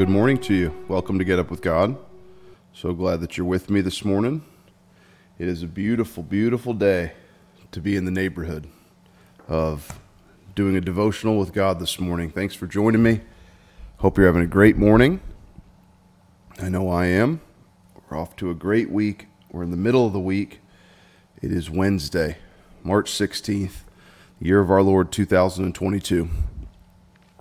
good morning to you. Welcome to Get Up with God. So glad that you're with me this morning. It is a beautiful, beautiful day to be in the neighborhood of doing a devotional with God this morning. Thanks for joining me. Hope you're having a great morning. I know I am. We're off to a great week. We're in the middle of the week. It is Wednesday, March 16th, year of our Lord 2022.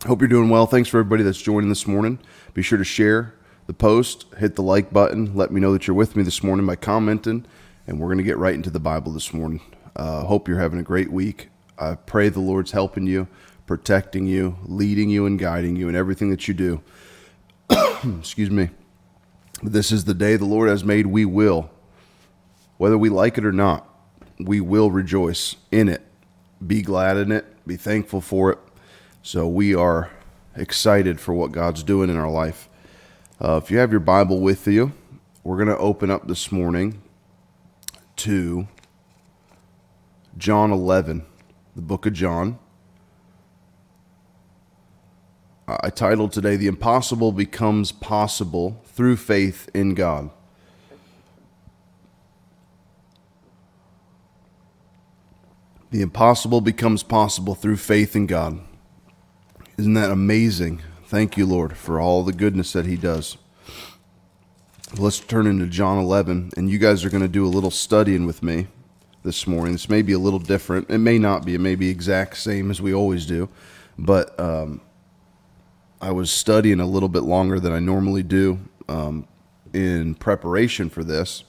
Hope you're doing well. Thanks for everybody that's joining this morning. Be sure to share the post, hit the like button, let me know that you're with me this morning by commenting, and we're going to get right into the Bible this morning. Uh, hope you're having a great week. I pray the Lord's helping you, protecting you, leading you, and guiding you in everything that you do. Excuse me. This is the day the Lord has made. We will, whether we like it or not, we will rejoice in it, be glad in it, be thankful for it so we are excited for what God's doing in our life. Uh, if you have your Bible with you, we're going to open up this morning to John 11, the book of John. I titled today, The Impossible Becomes Possible Through Faith in God. The impossible becomes possible through faith in God. Isn't that amazing? Thank you, Lord, for all the goodness that He does. Let's turn into John 11, and you guys are going to do a little studying with me this morning. This may be a little different. It may not be. It may be exact same as we always do, but um, I was studying a little bit longer than I normally do um, in preparation for this,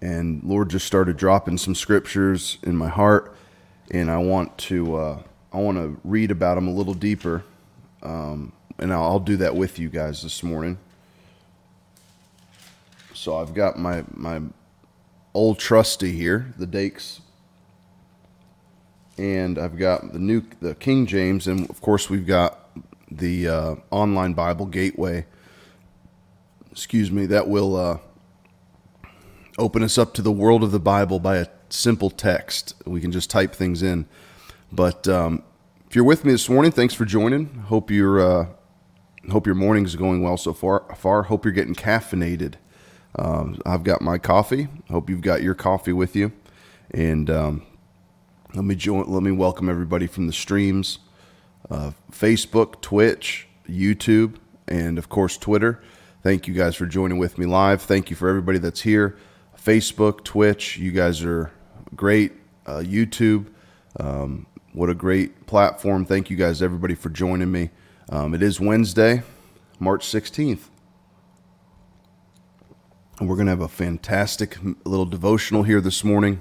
and Lord just started dropping some scriptures in my heart, and I want to. Uh, I want to read about them a little deeper, um, and I'll, I'll do that with you guys this morning. So I've got my my old trusty here, the Dakes, and I've got the new the King James, and of course we've got the uh, online Bible Gateway. Excuse me, that will uh, open us up to the world of the Bible by a simple text. We can just type things in. But um, if you're with me this morning, thanks for joining. Hope your uh, hope your morning's going well so far. Far. Hope you're getting caffeinated. Um, I've got my coffee. Hope you've got your coffee with you. And um, let me join. Let me welcome everybody from the streams, uh, Facebook, Twitch, YouTube, and of course Twitter. Thank you guys for joining with me live. Thank you for everybody that's here. Facebook, Twitch, you guys are great. Uh, YouTube. Um, what a great platform. Thank you guys, everybody, for joining me. Um, it is Wednesday, March 16th. And we're going to have a fantastic little devotional here this morning.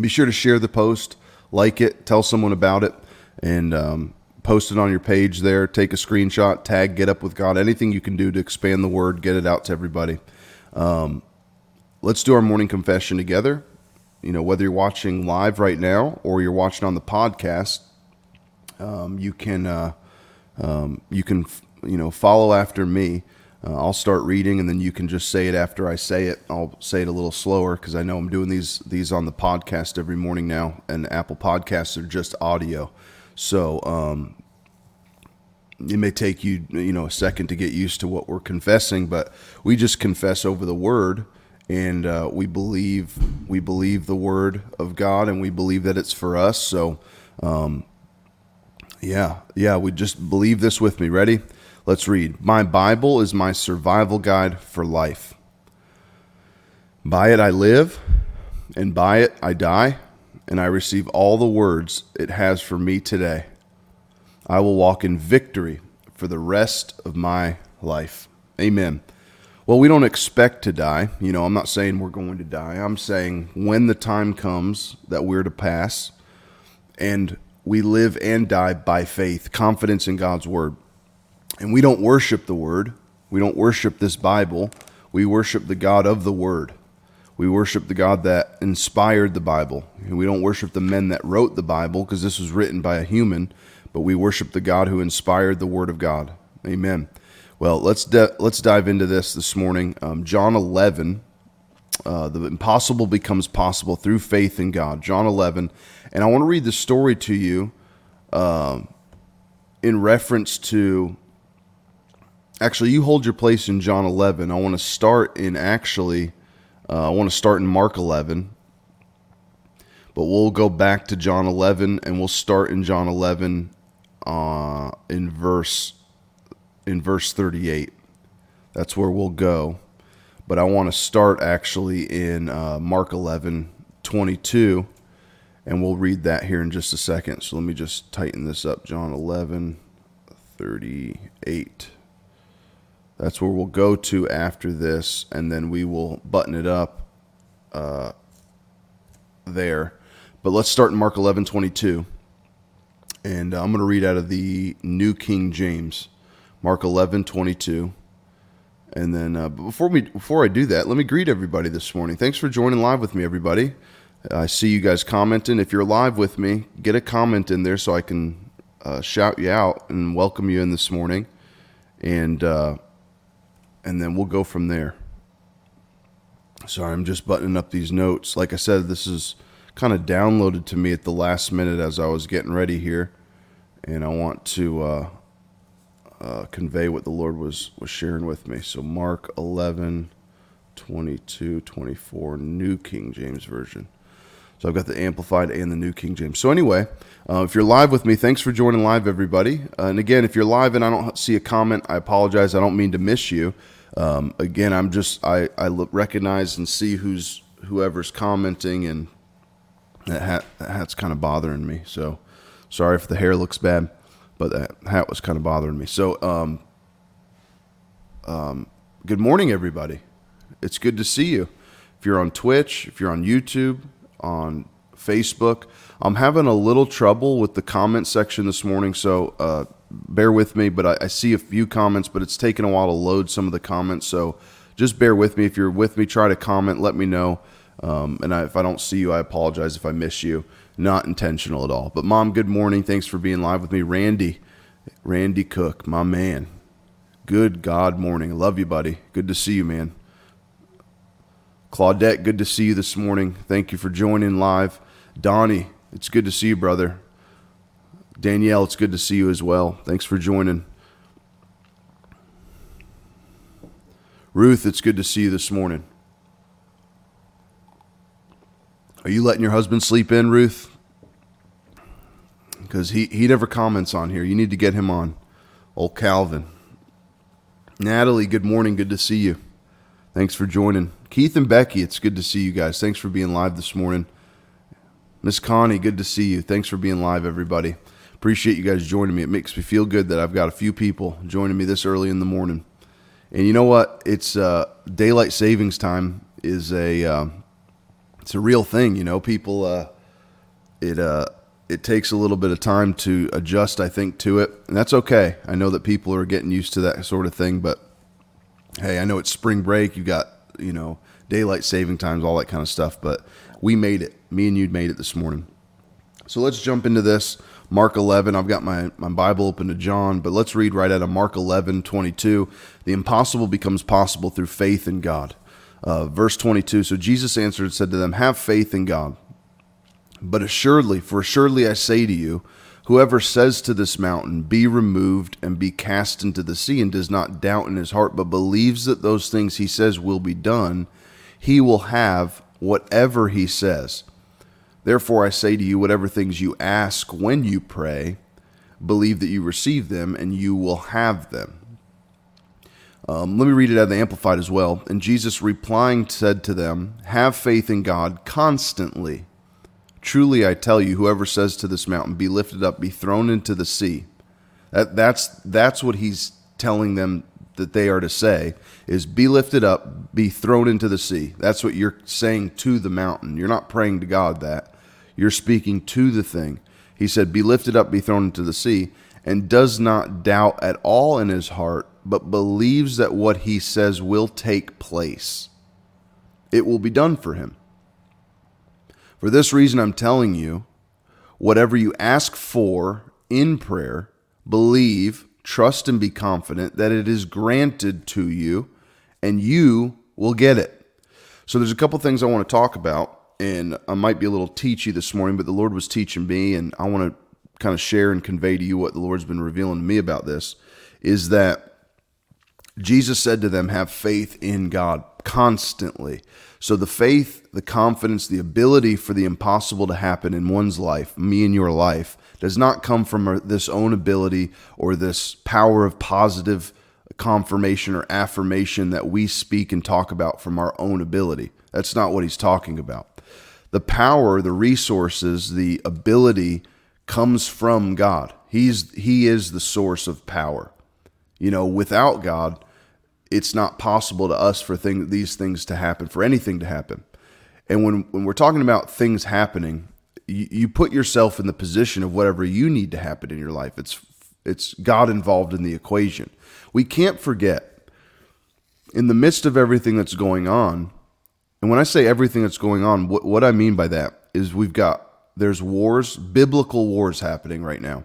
Be sure to share the post, like it, tell someone about it, and um, post it on your page there. Take a screenshot, tag Get Up with God, anything you can do to expand the word, get it out to everybody. Um, let's do our morning confession together you know, whether you're watching live right now or you're watching on the podcast, um, you can uh, um, you can you know follow after me. Uh, I'll start reading, and then you can just say it after I say it. I'll say it a little slower because I know I'm doing these these on the podcast every morning now, and Apple Podcasts are just audio, so um, it may take you you know a second to get used to what we're confessing, but we just confess over the Word and uh, we believe we believe the word of God, and we believe that it's for us. So, um, yeah, yeah, we just believe this with me. Ready? Let's read. My Bible is my survival guide for life. By it I live, and by it I die, and I receive all the words it has for me today. I will walk in victory for the rest of my life. Amen. Well, we don't expect to die. You know, I'm not saying we're going to die. I'm saying when the time comes that we're to pass and we live and die by faith, confidence in God's word. And we don't worship the word. We don't worship this Bible. We worship the God of the word. We worship the God that inspired the Bible. We don't worship the men that wrote the Bible because this was written by a human, but we worship the God who inspired the word of God. Amen. Well, let's de- let's dive into this this morning. Um, John 11, uh, the impossible becomes possible through faith in God. John 11, and I want to read the story to you uh, in reference to actually, you hold your place in John 11. I want to start in actually, uh, I want to start in Mark 11. But we'll go back to John 11 and we'll start in John 11 uh, in verse in verse 38. That's where we'll go. But I want to start actually in uh, Mark 11 22 and we'll read that here in just a second. So let me just tighten this up. John 11 38. That's where we'll go to after this, and then we will button it up uh, there. But let's start in Mark 11 22. And uh, I'm going to read out of the New King James, Mark 11 22. And then uh, before we before I do that, let me greet everybody this morning. Thanks for joining live with me, everybody. I see you guys commenting. If you're live with me, get a comment in there so I can uh, shout you out and welcome you in this morning, and uh, and then we'll go from there. Sorry, I'm just buttoning up these notes. Like I said, this is kind of downloaded to me at the last minute as I was getting ready here, and I want to uh, uh, convey what the Lord was was sharing with me. So Mark 11, 22, 24, New King James Version. So I've got the Amplified and the New King James. So anyway, uh, if you're live with me, thanks for joining live, everybody. Uh, and again, if you're live and I don't see a comment, I apologize. I don't mean to miss you. Um, again, I'm just I I look, recognize and see who's whoever's commenting, and that hat that hat's kind of bothering me. So sorry if the hair looks bad, but that hat was kind of bothering me. So um, um, good morning, everybody. It's good to see you. If you're on Twitch, if you're on YouTube, on Facebook. I'm having a little trouble with the comment section this morning, so uh, bear with me. But I, I, see a few comments, but it's taken a while to load some of the comments. So just bear with me. If you're with me, try to comment. Let me know. Um, and I, if I don't see you, I apologize if I miss you. Not intentional at all. But mom, good morning. Thanks for being live with me, Randy. Randy Cook, my man. Good God morning. Love you, buddy. Good to see you, man. Claudette, good to see you this morning. Thank you for joining live. Donnie, it's good to see you, brother. Danielle, it's good to see you as well. Thanks for joining. Ruth, it's good to see you this morning. Are you letting your husband sleep in, Ruth? Because he, he never comments on here. You need to get him on. Old Calvin. Natalie, good morning. Good to see you. Thanks for joining. Keith and Becky, it's good to see you guys. Thanks for being live this morning. Miss Connie, good to see you. Thanks for being live, everybody. Appreciate you guys joining me. It makes me feel good that I've got a few people joining me this early in the morning. And you know what? It's uh, daylight savings time is a uh, it's a real thing. You know, people uh, it uh, it takes a little bit of time to adjust. I think to it, and that's okay. I know that people are getting used to that sort of thing, but hey, I know it's spring break. You got you know, daylight saving times, all that kind of stuff. But we made it. Me and you made it this morning. So let's jump into this. Mark 11. I've got my, my Bible open to John, but let's read right out of Mark 11, 22. The impossible becomes possible through faith in God. Uh, verse 22. So Jesus answered and said to them, Have faith in God. But assuredly, for assuredly I say to you, Whoever says to this mountain, Be removed and be cast into the sea, and does not doubt in his heart, but believes that those things he says will be done, he will have whatever he says. Therefore, I say to you, whatever things you ask when you pray, believe that you receive them, and you will have them. Um, let me read it out of the Amplified as well. And Jesus replying said to them, Have faith in God constantly Truly I tell you, whoever says to this mountain, Be lifted up, be thrown into the sea, that, that's, that's what he's telling them that they are to say is be lifted up, be thrown into the sea. That's what you're saying to the mountain. You're not praying to God that. You're speaking to the thing. He said, Be lifted up, be thrown into the sea, and does not doubt at all in his heart, but believes that what he says will take place. It will be done for him. For this reason, I'm telling you whatever you ask for in prayer, believe, trust, and be confident that it is granted to you, and you will get it. So, there's a couple things I want to talk about, and I might be a little teachy this morning, but the Lord was teaching me, and I want to kind of share and convey to you what the Lord's been revealing to me about this is that Jesus said to them, Have faith in God constantly. So the faith, the confidence, the ability for the impossible to happen in one's life, me and your life, does not come from this own ability or this power of positive confirmation or affirmation that we speak and talk about from our own ability. That's not what he's talking about. The power, the resources, the ability comes from God. He's he is the source of power. You know, without God, it's not possible to us for thing, these things to happen, for anything to happen. And when, when we're talking about things happening, you, you put yourself in the position of whatever you need to happen in your life. It's it's God involved in the equation. We can't forget in the midst of everything that's going on, and when I say everything that's going on, what, what I mean by that is we've got there's wars, biblical wars happening right now.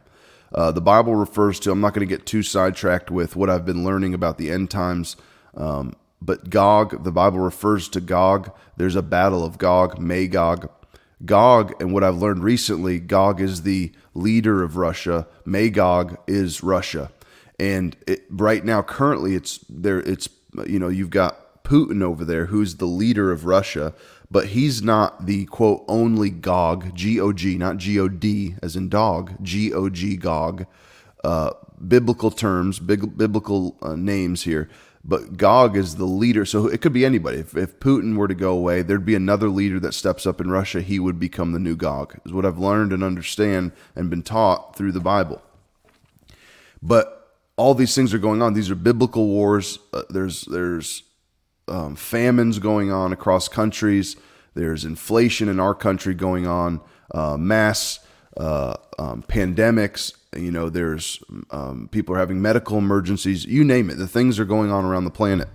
Uh, the Bible refers to, I'm not going to get too sidetracked with what I've been learning about the end times, um, but Gog, the Bible refers to Gog. There's a battle of Gog, Magog. Gog, and what I've learned recently, Gog is the leader of Russia, Magog is Russia. And it, right now, currently, it's there. It's you know you've got Putin over there, who's the leader of Russia, but he's not the quote only Gog, G O G, not G O D as in dog, G O G Gog. Uh, biblical terms, big, biblical uh, names here. But Gog is the leader, so it could be anybody. If, if Putin were to go away, there'd be another leader that steps up in Russia. He would become the new Gog, is what I've learned and understand and been taught through the Bible. But all these things are going on. These are biblical wars. Uh, there's there's um, famines going on across countries. There's inflation in our country going on, uh, mass uh, um, pandemics. You know, there's um, people are having medical emergencies. You name it. The things are going on around the planet.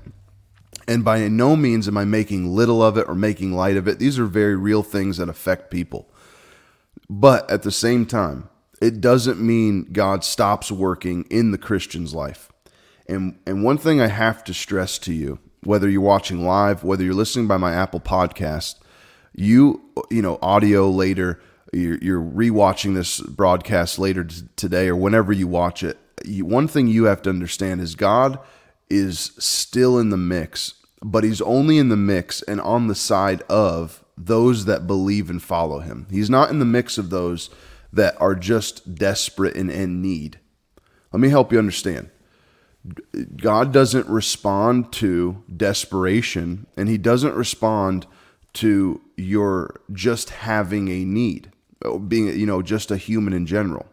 And by no means am I making little of it or making light of it. These are very real things that affect people. But at the same time, it doesn't mean God stops working in the Christian's life. And, and one thing I have to stress to you whether you're watching live, whether you're listening by my Apple podcast, you you know audio later, you're, you're rewatching this broadcast later t- today or whenever you watch it. You, one thing you have to understand is God is still in the mix, but He's only in the mix and on the side of those that believe and follow Him. He's not in the mix of those that are just desperate and in need. Let me help you understand. God doesn't respond to desperation and he doesn't respond to your just having a need, being you know just a human in general.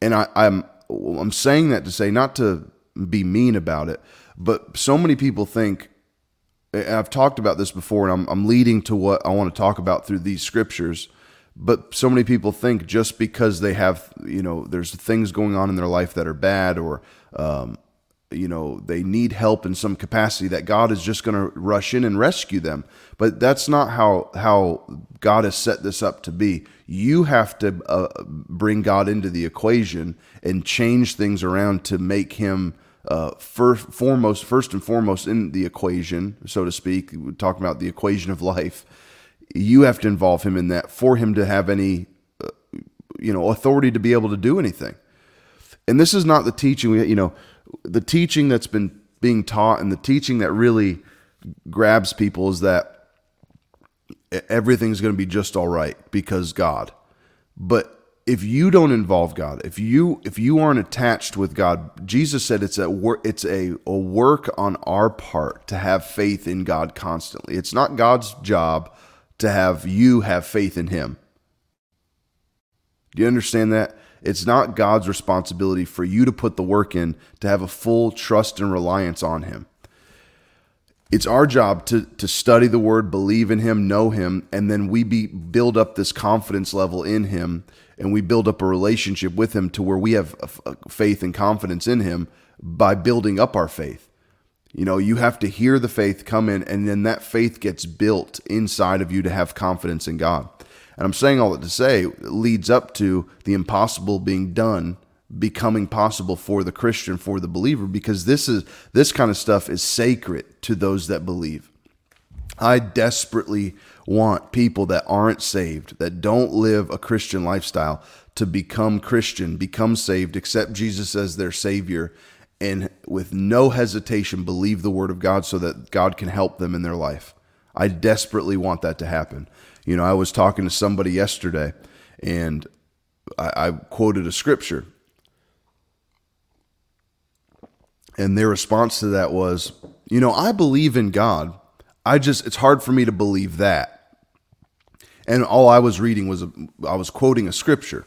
And I, I'm I'm saying that to say not to be mean about it, but so many people think. I've talked about this before, and I'm, I'm leading to what I want to talk about through these scriptures. But so many people think just because they have, you know, there's things going on in their life that are bad, or um, you know they need help in some capacity that God is just going to rush in and rescue them. But that's not how how God has set this up to be. You have to uh, bring God into the equation and change things around to make him uh, first foremost first and foremost in the equation so to speak we talk about the equation of life. You have to involve him in that for him to have any uh, you know authority to be able to do anything. And this is not the teaching we you know the teaching that's been being taught and the teaching that really grabs people is that everything's going to be just all right because God. But if you don't involve God, if you if you aren't attached with God, Jesus said it's a work it's a, a work on our part to have faith in God constantly. It's not God's job to have you have faith in him. Do you understand that? It's not God's responsibility for you to put the work in to have a full trust and reliance on Him. It's our job to, to study the Word, believe in Him, know Him, and then we be, build up this confidence level in Him and we build up a relationship with Him to where we have faith and confidence in Him by building up our faith. You know, you have to hear the faith come in, and then that faith gets built inside of you to have confidence in God. And I'm saying all that to say leads up to the impossible being done becoming possible for the Christian, for the believer, because this is this kind of stuff is sacred to those that believe. I desperately want people that aren't saved, that don't live a Christian lifestyle, to become Christian, become saved, accept Jesus as their Savior, and with no hesitation believe the word of God so that God can help them in their life. I desperately want that to happen. You know, I was talking to somebody yesterday and I, I quoted a scripture. And their response to that was, you know, I believe in God. I just, it's hard for me to believe that. And all I was reading was, a, I was quoting a scripture.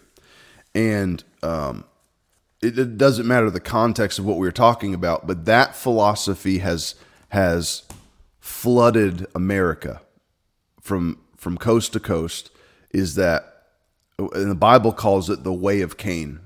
And um, it, it doesn't matter the context of what we were talking about, but that philosophy has, has flooded America from, from coast to coast is that and the Bible calls it the way of Cain,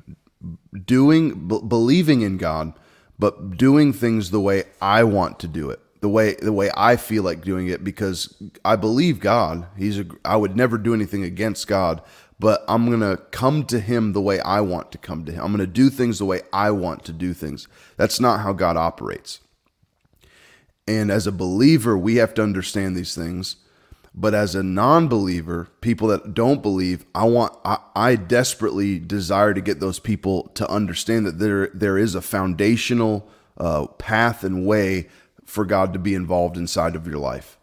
doing b- believing in God, but doing things the way I want to do it, the way the way I feel like doing it because I believe God. He's a I would never do anything against God, but I'm to come to him the way I want to come to him. I'm to do things the way I want to do things. That's not how God operates. And as a believer, we have to understand these things but as a non-believer, people that don't believe, I want I, I desperately desire to get those people to understand that there there is a foundational uh, path and way for God to be involved inside of your life.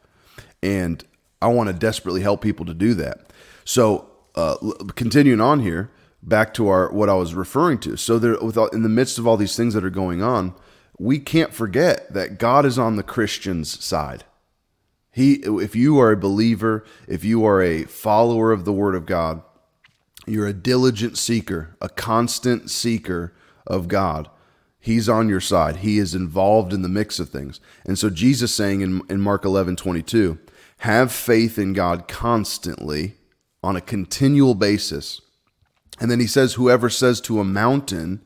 And I want to desperately help people to do that. So, uh, continuing on here, back to our what I was referring to. So, there, without in the midst of all these things that are going on, we can't forget that God is on the Christian's side. He, if you are a believer, if you are a follower of the Word of God, you're a diligent seeker, a constant seeker of God. He's on your side. He is involved in the mix of things. And so Jesus saying in, in Mark 11, 22, have faith in God constantly on a continual basis. And then he says, whoever says to a mountain,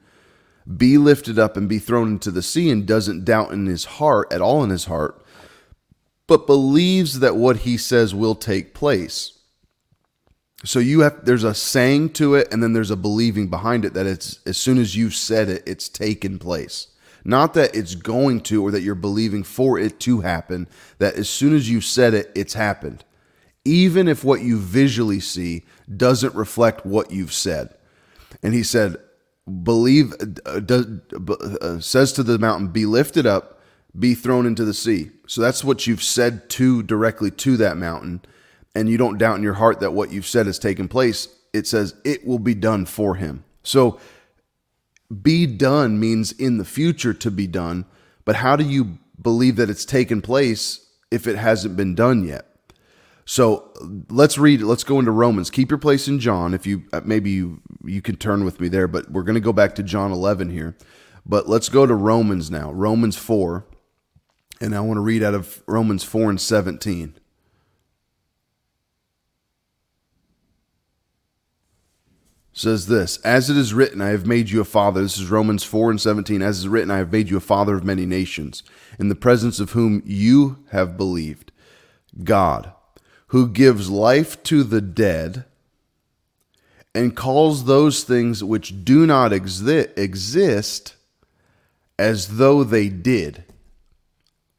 be lifted up and be thrown into the sea and doesn't doubt in his heart at all in his heart, but believes that what he says will take place. So you have there's a saying to it and then there's a believing behind it that it's as soon as you've said it it's taken place. Not that it's going to or that you're believing for it to happen, that as soon as you've said it it's happened. Even if what you visually see doesn't reflect what you've said. And he said believe uh, does, uh, says to the mountain be lifted up be thrown into the sea. So that's what you've said to directly to that mountain. And you don't doubt in your heart that what you've said has taken place. It says it will be done for him. So be done means in the future to be done. But how do you believe that it's taken place if it hasn't been done yet? So let's read. Let's go into Romans. Keep your place in John. If you uh, maybe you you can turn with me there, but we're going to go back to John 11 here. But let's go to Romans now. Romans 4. And I want to read out of Romans 4 and 17. says this As it is written, I have made you a father. This is Romans 4 and 17. As is written, I have made you a father of many nations, in the presence of whom you have believed. God, who gives life to the dead and calls those things which do not exi- exist as though they did.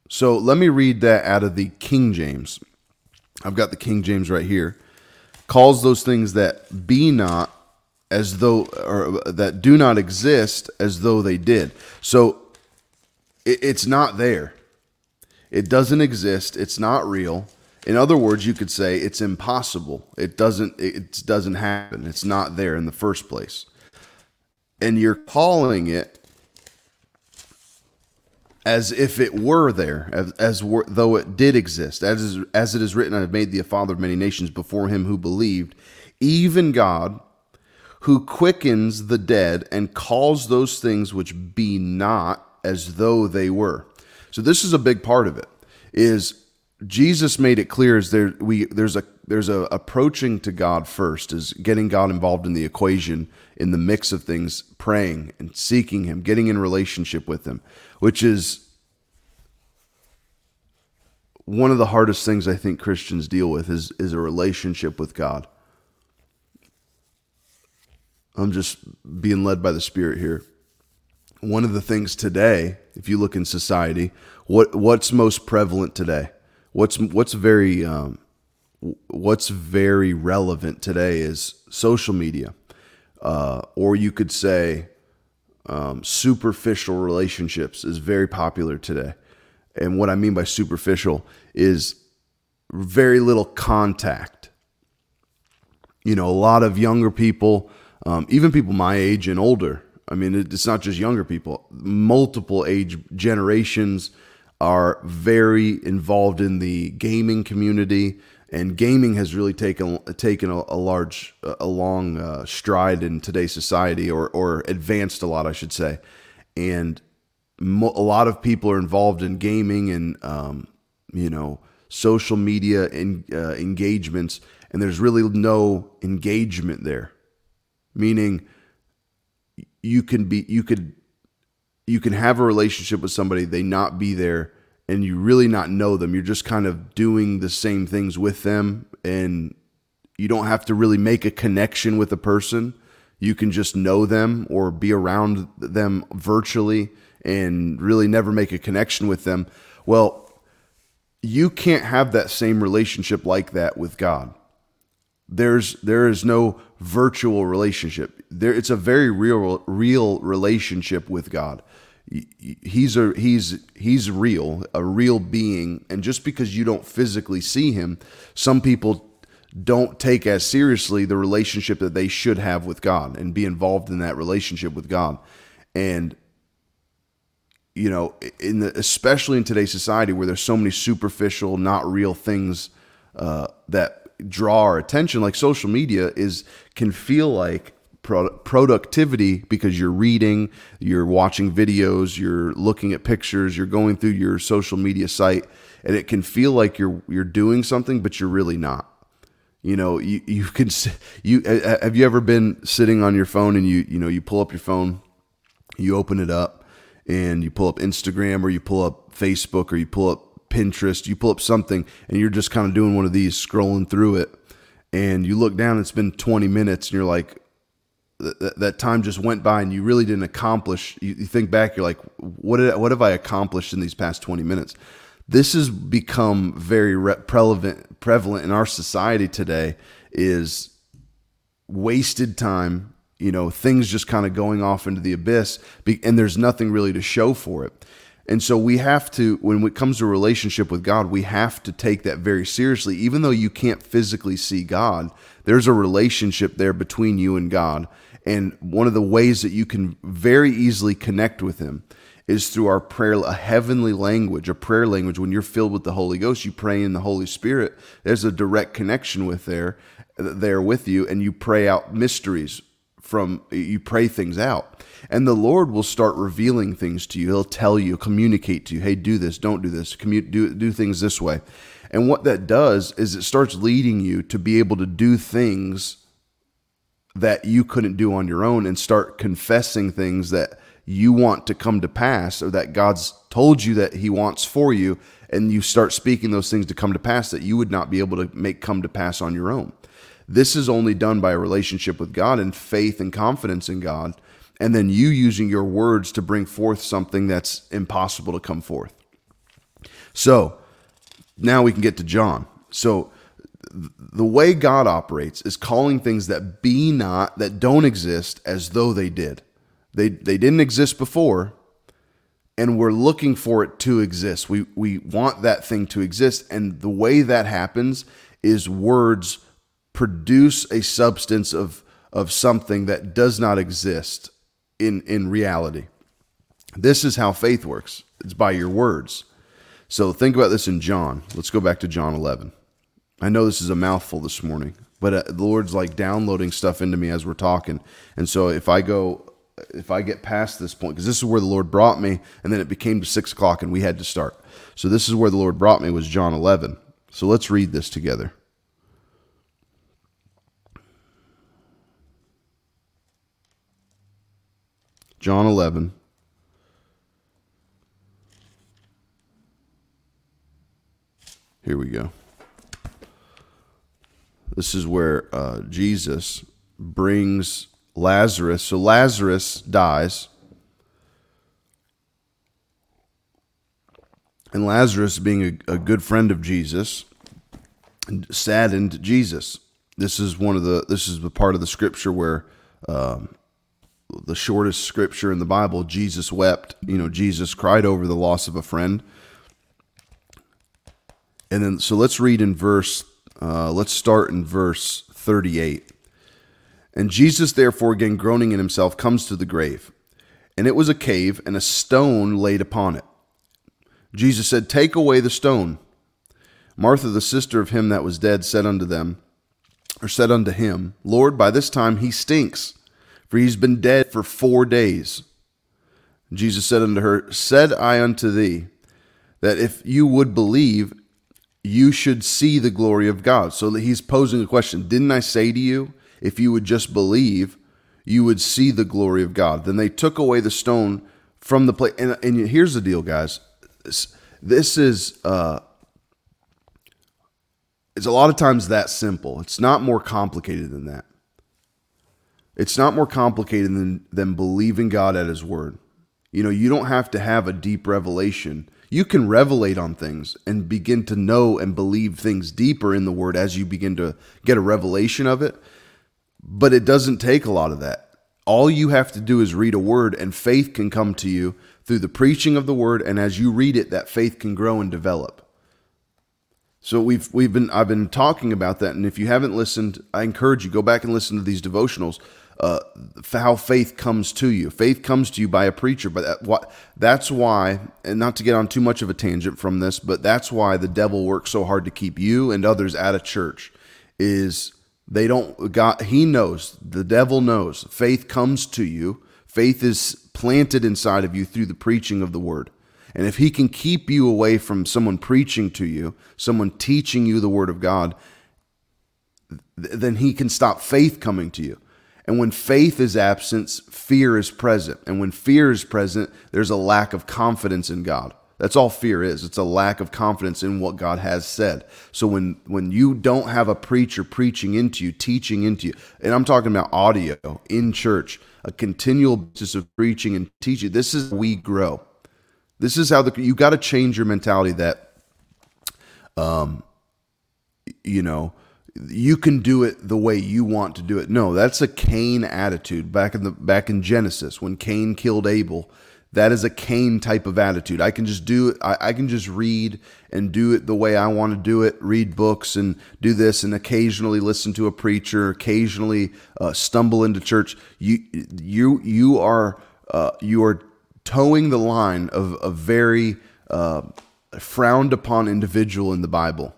So let me read that out of the King James. I've got the King James right here. Calls those things that be not as though, or uh, that do not exist as though they did. So it, it's not there. It doesn't exist. It's not real. In other words, you could say it's impossible. It doesn't. It doesn't happen. It's not there in the first place. And you're calling it as if it were there, as, as were, though it did exist. As, is, as it is written, I have made thee a father of many nations before him who believed, even God, who quickens the dead and calls those things which be not as though they were. So this is a big part of it. Is Jesus made it clear as there we there's a there's a approaching to God first is getting God involved in the equation in the mix of things, praying and seeking him, getting in relationship with him which is one of the hardest things I think Christians deal with is is a relationship with God. I'm just being led by the Spirit here. One of the things today, if you look in society, what what's most prevalent today? What's what's very um, what's very relevant today is social media, uh, or you could say um, superficial relationships is very popular today. And what I mean by superficial is very little contact. You know, a lot of younger people, um, even people my age and older, I mean, it's not just younger people, multiple age generations are very involved in the gaming community and gaming has really taken taken a, a large a long uh, stride in today's society or or advanced a lot I should say. And mo- a lot of people are involved in gaming and um, you know social media and uh, engagements and there's really no engagement there. Meaning you can be you could you can have a relationship with somebody they not be there and you really not know them. You're just kind of doing the same things with them and you don't have to really make a connection with a person. You can just know them or be around them virtually and really never make a connection with them. Well you can't have that same relationship like that with God. There's there is no virtual relationship. There it's a very real real relationship with god he's a he's he's real a real being. And just because you don't physically see him some people don't take as seriously the relationship that they should have with god and be involved in that relationship with god. And you know in the especially in today's society where there's so many superficial not real things uh, that draw our attention like social media is can feel like pro- productivity because you're reading you're watching videos you're looking at pictures you're going through your social media site and it can feel like you're you're doing something but you're really not. You know you you can you have you ever been sitting on your phone and you you know you pull up your phone you open it up and you pull up Instagram or you pull up Facebook or you pull up Pinterest, you pull up something and you're just kind of doing one of these, scrolling through it, and you look down, it's been 20 minutes, and you're like, that, that time just went by and you really didn't accomplish. You, you think back, you're like, what did what have I accomplished in these past 20 minutes? This has become very re- prevalent prevalent in our society today. Is wasted time you know things just kind of going off into the abyss and there's nothing really to show for it and so we have to, when it comes to a relationship with God, we have to take that very seriously. Even though you can't physically see God, there's a relationship there between you and God. And one of the ways that you can very easily connect with Him is through our prayer, a heavenly language, a prayer language. When you're filled with the Holy Ghost, you pray in the Holy Spirit. There's a direct connection with there, there with you, and you pray out mysteries from, you pray things out. And the Lord will start revealing things to you. He'll tell you, communicate to you, hey, do this, don't do this, commute, do, do things this way. And what that does is it starts leading you to be able to do things that you couldn't do on your own and start confessing things that you want to come to pass or that God's told you that He wants for you. And you start speaking those things to come to pass that you would not be able to make come to pass on your own. This is only done by a relationship with God and faith and confidence in God and then you using your words to bring forth something that's impossible to come forth. So now we can get to John. So the way God operates is calling things that be not, that don't exist, as though they did. They, they didn't exist before, and we're looking for it to exist. We, we want that thing to exist. And the way that happens is words produce a substance of, of something that does not exist in in reality. This is how faith works. It's by your words. So think about this in John. Let's go back to John 11. I know this is a mouthful this morning, but uh, the Lord's like downloading stuff into me as we're talking. And so if I go, if I get past this point, because this is where the Lord brought me, and then it became to six o'clock and we had to start. So this is where the Lord brought me was John 11. So let's read this together. John 11. Here we go. This is where uh, Jesus brings Lazarus. So Lazarus dies. And Lazarus, being a, a good friend of Jesus, saddened Jesus. This is one of the. This is the part of the scripture where um, the shortest scripture in the Bible, Jesus wept. You know, Jesus cried over the loss of a friend. And then, so let's read in verse, uh, let's start in verse 38. And Jesus, therefore, again groaning in himself, comes to the grave. And it was a cave, and a stone laid upon it. Jesus said, Take away the stone. Martha, the sister of him that was dead, said unto them, or said unto him, Lord, by this time he stinks, for he's been dead for four days. Jesus said unto her, Said I unto thee, that if you would believe, you should see the glory of God. So he's posing a question. Didn't I say to you, if you would just believe, you would see the glory of God? Then they took away the stone from the place. And, and here's the deal, guys. This, this is uh, it's a lot of times that simple. It's not more complicated than that. It's not more complicated than than believing God at His word. You know, you don't have to have a deep revelation you can revelate on things and begin to know and believe things deeper in the word as you begin to get a revelation of it. But it doesn't take a lot of that. All you have to do is read a word, and faith can come to you through the preaching of the word. And as you read it, that faith can grow and develop. So we've we've been I've been talking about that, and if you haven't listened, I encourage you go back and listen to these devotionals uh, how faith comes to you. Faith comes to you by a preacher, but that, what, that's why, and not to get on too much of a tangent from this, but that's why the devil works so hard to keep you and others out of church. Is they don't God? He knows the devil knows. Faith comes to you. Faith is planted inside of you through the preaching of the word. And if he can keep you away from someone preaching to you, someone teaching you the word of God, then he can stop faith coming to you. And when faith is absent, fear is present. And when fear is present, there's a lack of confidence in God. That's all fear is. It's a lack of confidence in what God has said. So when when you don't have a preacher preaching into you, teaching into you, and I'm talking about audio in church, a continual basis of preaching and teaching, this is we grow. This is how the you got to change your mentality that um you know, you can do it the way you want to do it. No, that's a Cain attitude. Back in the back in Genesis, when Cain killed Abel, that is a Cain type of attitude. I can just do it. I, can just read and do it the way I want to do it. Read books and do this, and occasionally listen to a preacher. Occasionally uh, stumble into church. You you you are uh, you are toeing the line of a very uh, frowned upon individual in the Bible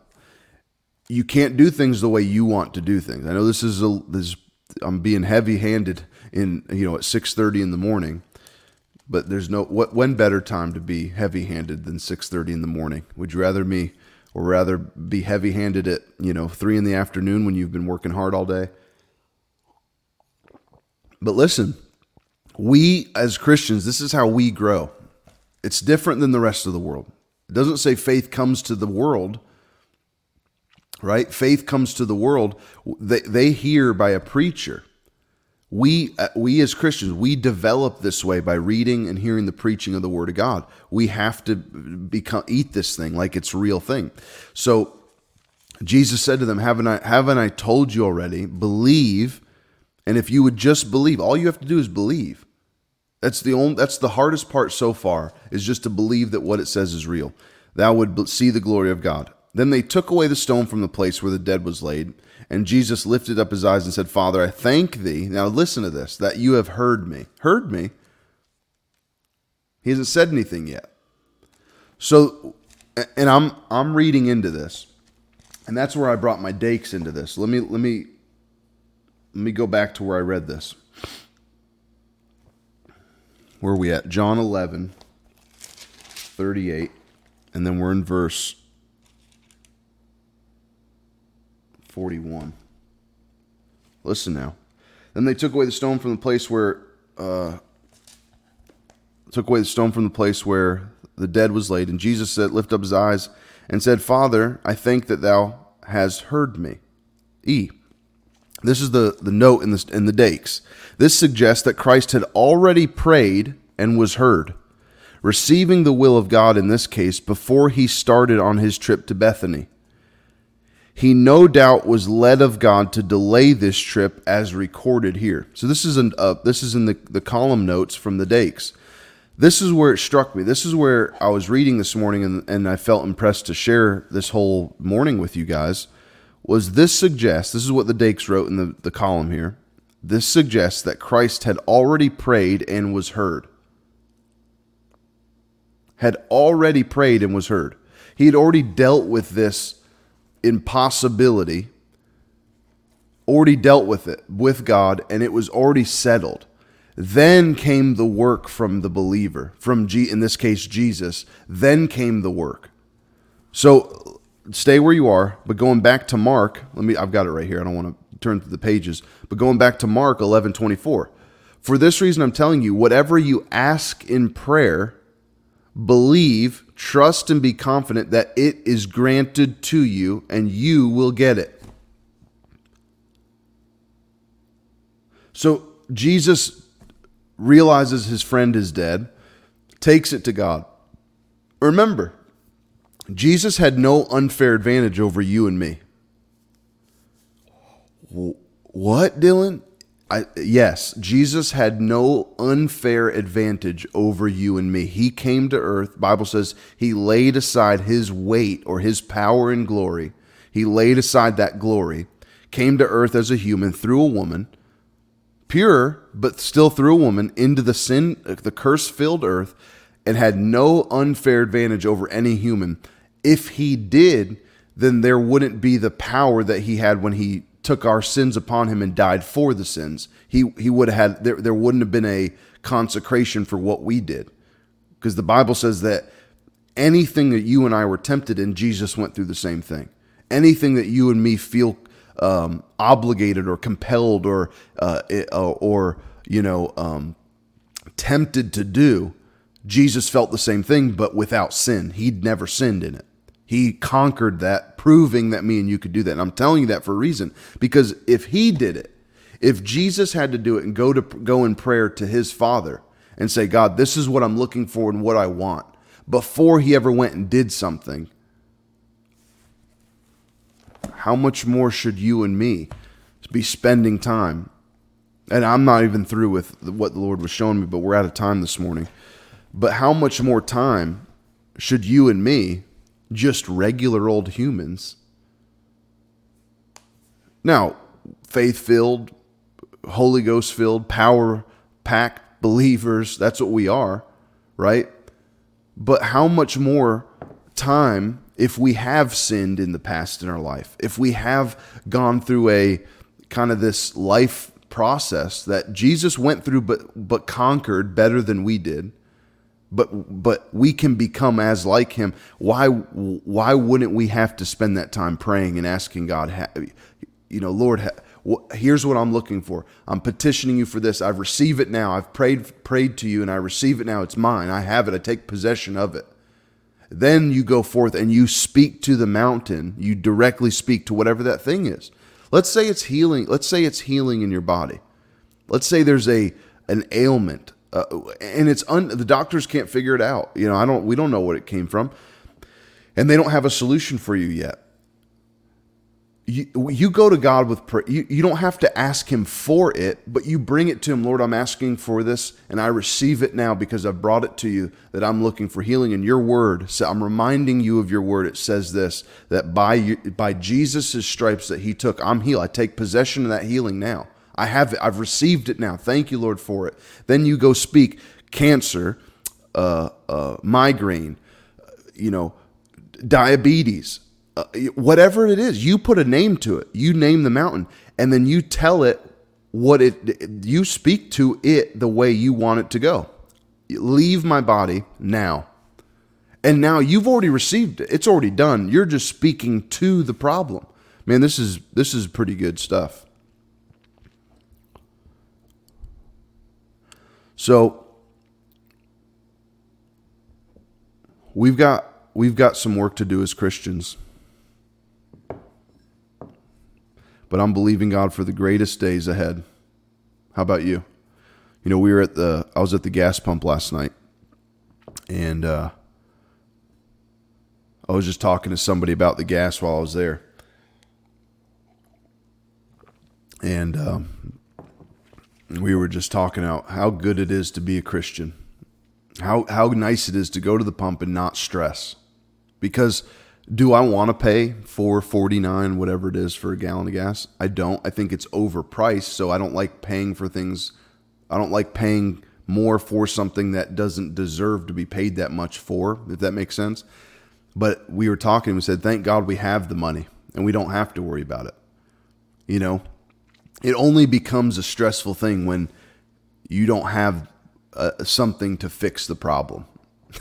you can't do things the way you want to do things. I know this is a this I'm being heavy-handed in you know at 6:30 in the morning, but there's no what when better time to be heavy-handed than 6:30 in the morning? Would you rather me or rather be heavy-handed at, you know, 3 in the afternoon when you've been working hard all day? But listen, we as Christians, this is how we grow. It's different than the rest of the world. It doesn't say faith comes to the world right? Faith comes to the world. They, they hear by a preacher. We, uh, we as Christians, we develop this way by reading and hearing the preaching of the Word of God. We have to become eat this thing like it's a real thing. So Jesus said to them, "Haven't I haven't I told you already? Believe, and if you would just believe, all you have to do is believe. That's the only that's the hardest part so far is just to believe that what it says is real. Thou would see the glory of God." Then they took away the stone from the place where the dead was laid. And Jesus lifted up his eyes and said, Father, I thank thee. Now listen to this, that you have heard me. Heard me? He hasn't said anything yet. So, and I'm I'm reading into this, and that's where I brought my Dakes into this. Let me let me let me go back to where I read this. Where are we at? John 11, 38. And then we're in verse 41. Listen now. Then they took away the stone from the place where uh, took away the stone from the place where the dead was laid, and Jesus said, lift up his eyes and said, Father, I thank that thou hast heard me. E. This is the, the note in the, in the Dakes. This suggests that Christ had already prayed and was heard, receiving the will of God in this case before he started on his trip to Bethany. He no doubt was led of God to delay this trip as recorded here. So this is in, uh, this is in the, the column notes from the Dakes. This is where it struck me. This is where I was reading this morning and, and I felt impressed to share this whole morning with you guys. Was this suggests, this is what the Dakes wrote in the, the column here. This suggests that Christ had already prayed and was heard. Had already prayed and was heard. He had already dealt with this impossibility, already dealt with it with God, and it was already settled. Then came the work from the believer, from G, in this case Jesus. Then came the work. So stay where you are, but going back to Mark, let me I've got it right here. I don't want to turn through the pages, but going back to Mark 11:24. For this reason I'm telling you, whatever you ask in prayer, believe, trust and be confident that it is granted to you and you will get it. So Jesus realizes his friend is dead, takes it to God. Remember, Jesus had no unfair advantage over you and me. What, Dylan? I, yes, Jesus had no unfair advantage over you and me. He came to earth. Bible says he laid aside his weight or his power and glory. He laid aside that glory, came to earth as a human through a woman, pure, but still through a woman into the sin, the curse-filled earth, and had no unfair advantage over any human. If he did, then there wouldn't be the power that he had when he took our sins upon him and died for the sins. He he would have had there, there wouldn't have been a consecration for what we did. Because the Bible says that anything that you and I were tempted in, Jesus went through the same thing. Anything that you and me feel um, obligated or compelled or uh, or you know um, tempted to do, Jesus felt the same thing, but without sin. He'd never sinned in it. He conquered that, proving that me and you could do that. And I'm telling you that for a reason. Because if he did it, if Jesus had to do it and go to go in prayer to his Father and say, God, this is what I'm looking for and what I want, before he ever went and did something, how much more should you and me be spending time? And I'm not even through with what the Lord was showing me, but we're out of time this morning. But how much more time should you and me just regular old humans. Now, faith filled, Holy Ghost filled, power packed believers, that's what we are, right? But how much more time if we have sinned in the past in our life, if we have gone through a kind of this life process that Jesus went through but but conquered better than we did but but we can become as like him. Why why wouldn't we have to spend that time praying and asking god you know lord here's what i'm looking for. I'm petitioning you for this. I've received it now. I've prayed prayed to you and i receive it now. It's mine. I have it. I take possession of it. Then you go forth and you speak to the mountain. You directly speak to whatever that thing is. Let's say it's healing let's say it's healing in your body. Let's say there's a an ailment uh, and it's un, the doctors can't figure it out. You know, I don't. We don't know what it came from, and they don't have a solution for you yet. You, you go to God with prayer. You, you don't have to ask Him for it, but you bring it to Him. Lord, I'm asking for this, and I receive it now because I've brought it to you that I'm looking for healing. in Your Word, so I'm reminding you of Your Word. It says this that by by Jesus' stripes that He took, I'm healed. I take possession of that healing now. I have it. I've received it now. Thank you, Lord, for it. Then you go speak cancer, uh, uh, migraine, you know, diabetes, uh, whatever it is. You put a name to it. You name the mountain, and then you tell it what it. You speak to it the way you want it to go. Leave my body now. And now you've already received it. It's already done. You're just speaking to the problem. Man, this is this is pretty good stuff. So we've got we've got some work to do as Christians. But I'm believing God for the greatest days ahead. How about you? You know, we were at the I was at the gas pump last night and uh, I was just talking to somebody about the gas while I was there. and um, we were just talking about how good it is to be a Christian, how how nice it is to go to the pump and not stress, because do I want to pay four forty nine whatever it is for a gallon of gas? I don't. I think it's overpriced, so I don't like paying for things. I don't like paying more for something that doesn't deserve to be paid that much for, if that makes sense. But we were talking, we said, thank God we have the money and we don't have to worry about it. You know, it only becomes a stressful thing when you don't have uh, something to fix the problem.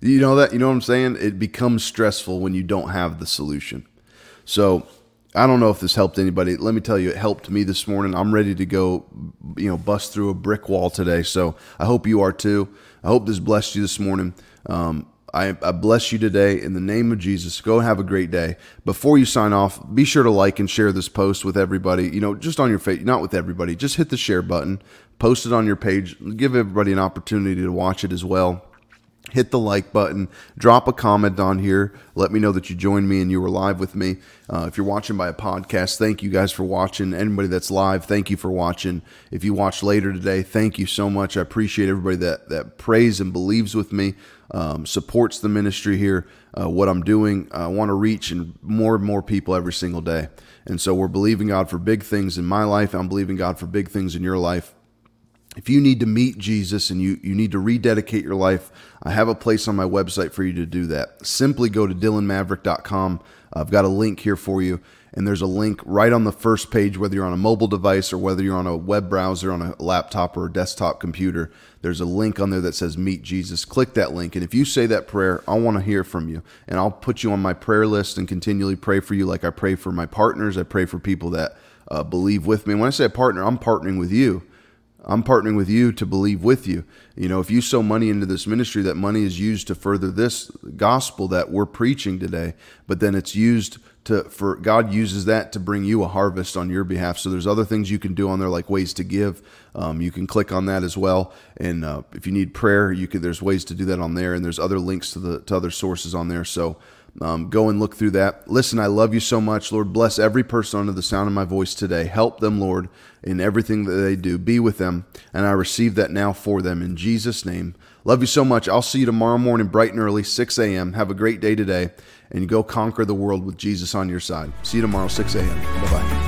you know that? You know what I'm saying? It becomes stressful when you don't have the solution. So, I don't know if this helped anybody. Let me tell you, it helped me this morning. I'm ready to go, you know, bust through a brick wall today. So I hope you are too. I hope this blessed you this morning. Um, I, I, bless you today in the name of Jesus. Go have a great day. Before you sign off, be sure to like and share this post with everybody. You know, just on your face, not with everybody. Just hit the share button, post it on your page, give everybody an opportunity to watch it as well hit the like button, drop a comment on here. Let me know that you joined me and you were live with me. Uh, if you're watching by a podcast, thank you guys for watching. Anybody that's live, thank you for watching. If you watch later today, thank you so much. I appreciate everybody that that prays and believes with me, um, supports the ministry here, uh, what I'm doing. I want to reach and more and more people every single day. And so we're believing God for big things in my life. I'm believing God for big things in your life. If you need to meet Jesus and you, you need to rededicate your life, I have a place on my website for you to do that. Simply go to dylanmaverick.com. I've got a link here for you, and there's a link right on the first page, whether you're on a mobile device or whether you're on a web browser, on a laptop or a desktop computer. There's a link on there that says Meet Jesus. Click that link, and if you say that prayer, I want to hear from you, and I'll put you on my prayer list and continually pray for you like I pray for my partners. I pray for people that uh, believe with me. When I say a partner, I'm partnering with you I'm partnering with you to believe with you. You know, if you sow money into this ministry, that money is used to further this gospel that we're preaching today, but then it's used to for God uses that to bring you a harvest on your behalf. So there's other things you can do on there, like ways to give. Um, you can click on that as well, and uh, if you need prayer, you can. There's ways to do that on there, and there's other links to the to other sources on there. So um, go and look through that. Listen, I love you so much. Lord, bless every person under the sound of my voice today. Help them, Lord, in everything that they do. Be with them. And I receive that now for them in Jesus' name. Love you so much. I'll see you tomorrow morning, bright and early, 6 a.m. Have a great day today and go conquer the world with Jesus on your side. See you tomorrow, 6 a.m. Bye bye.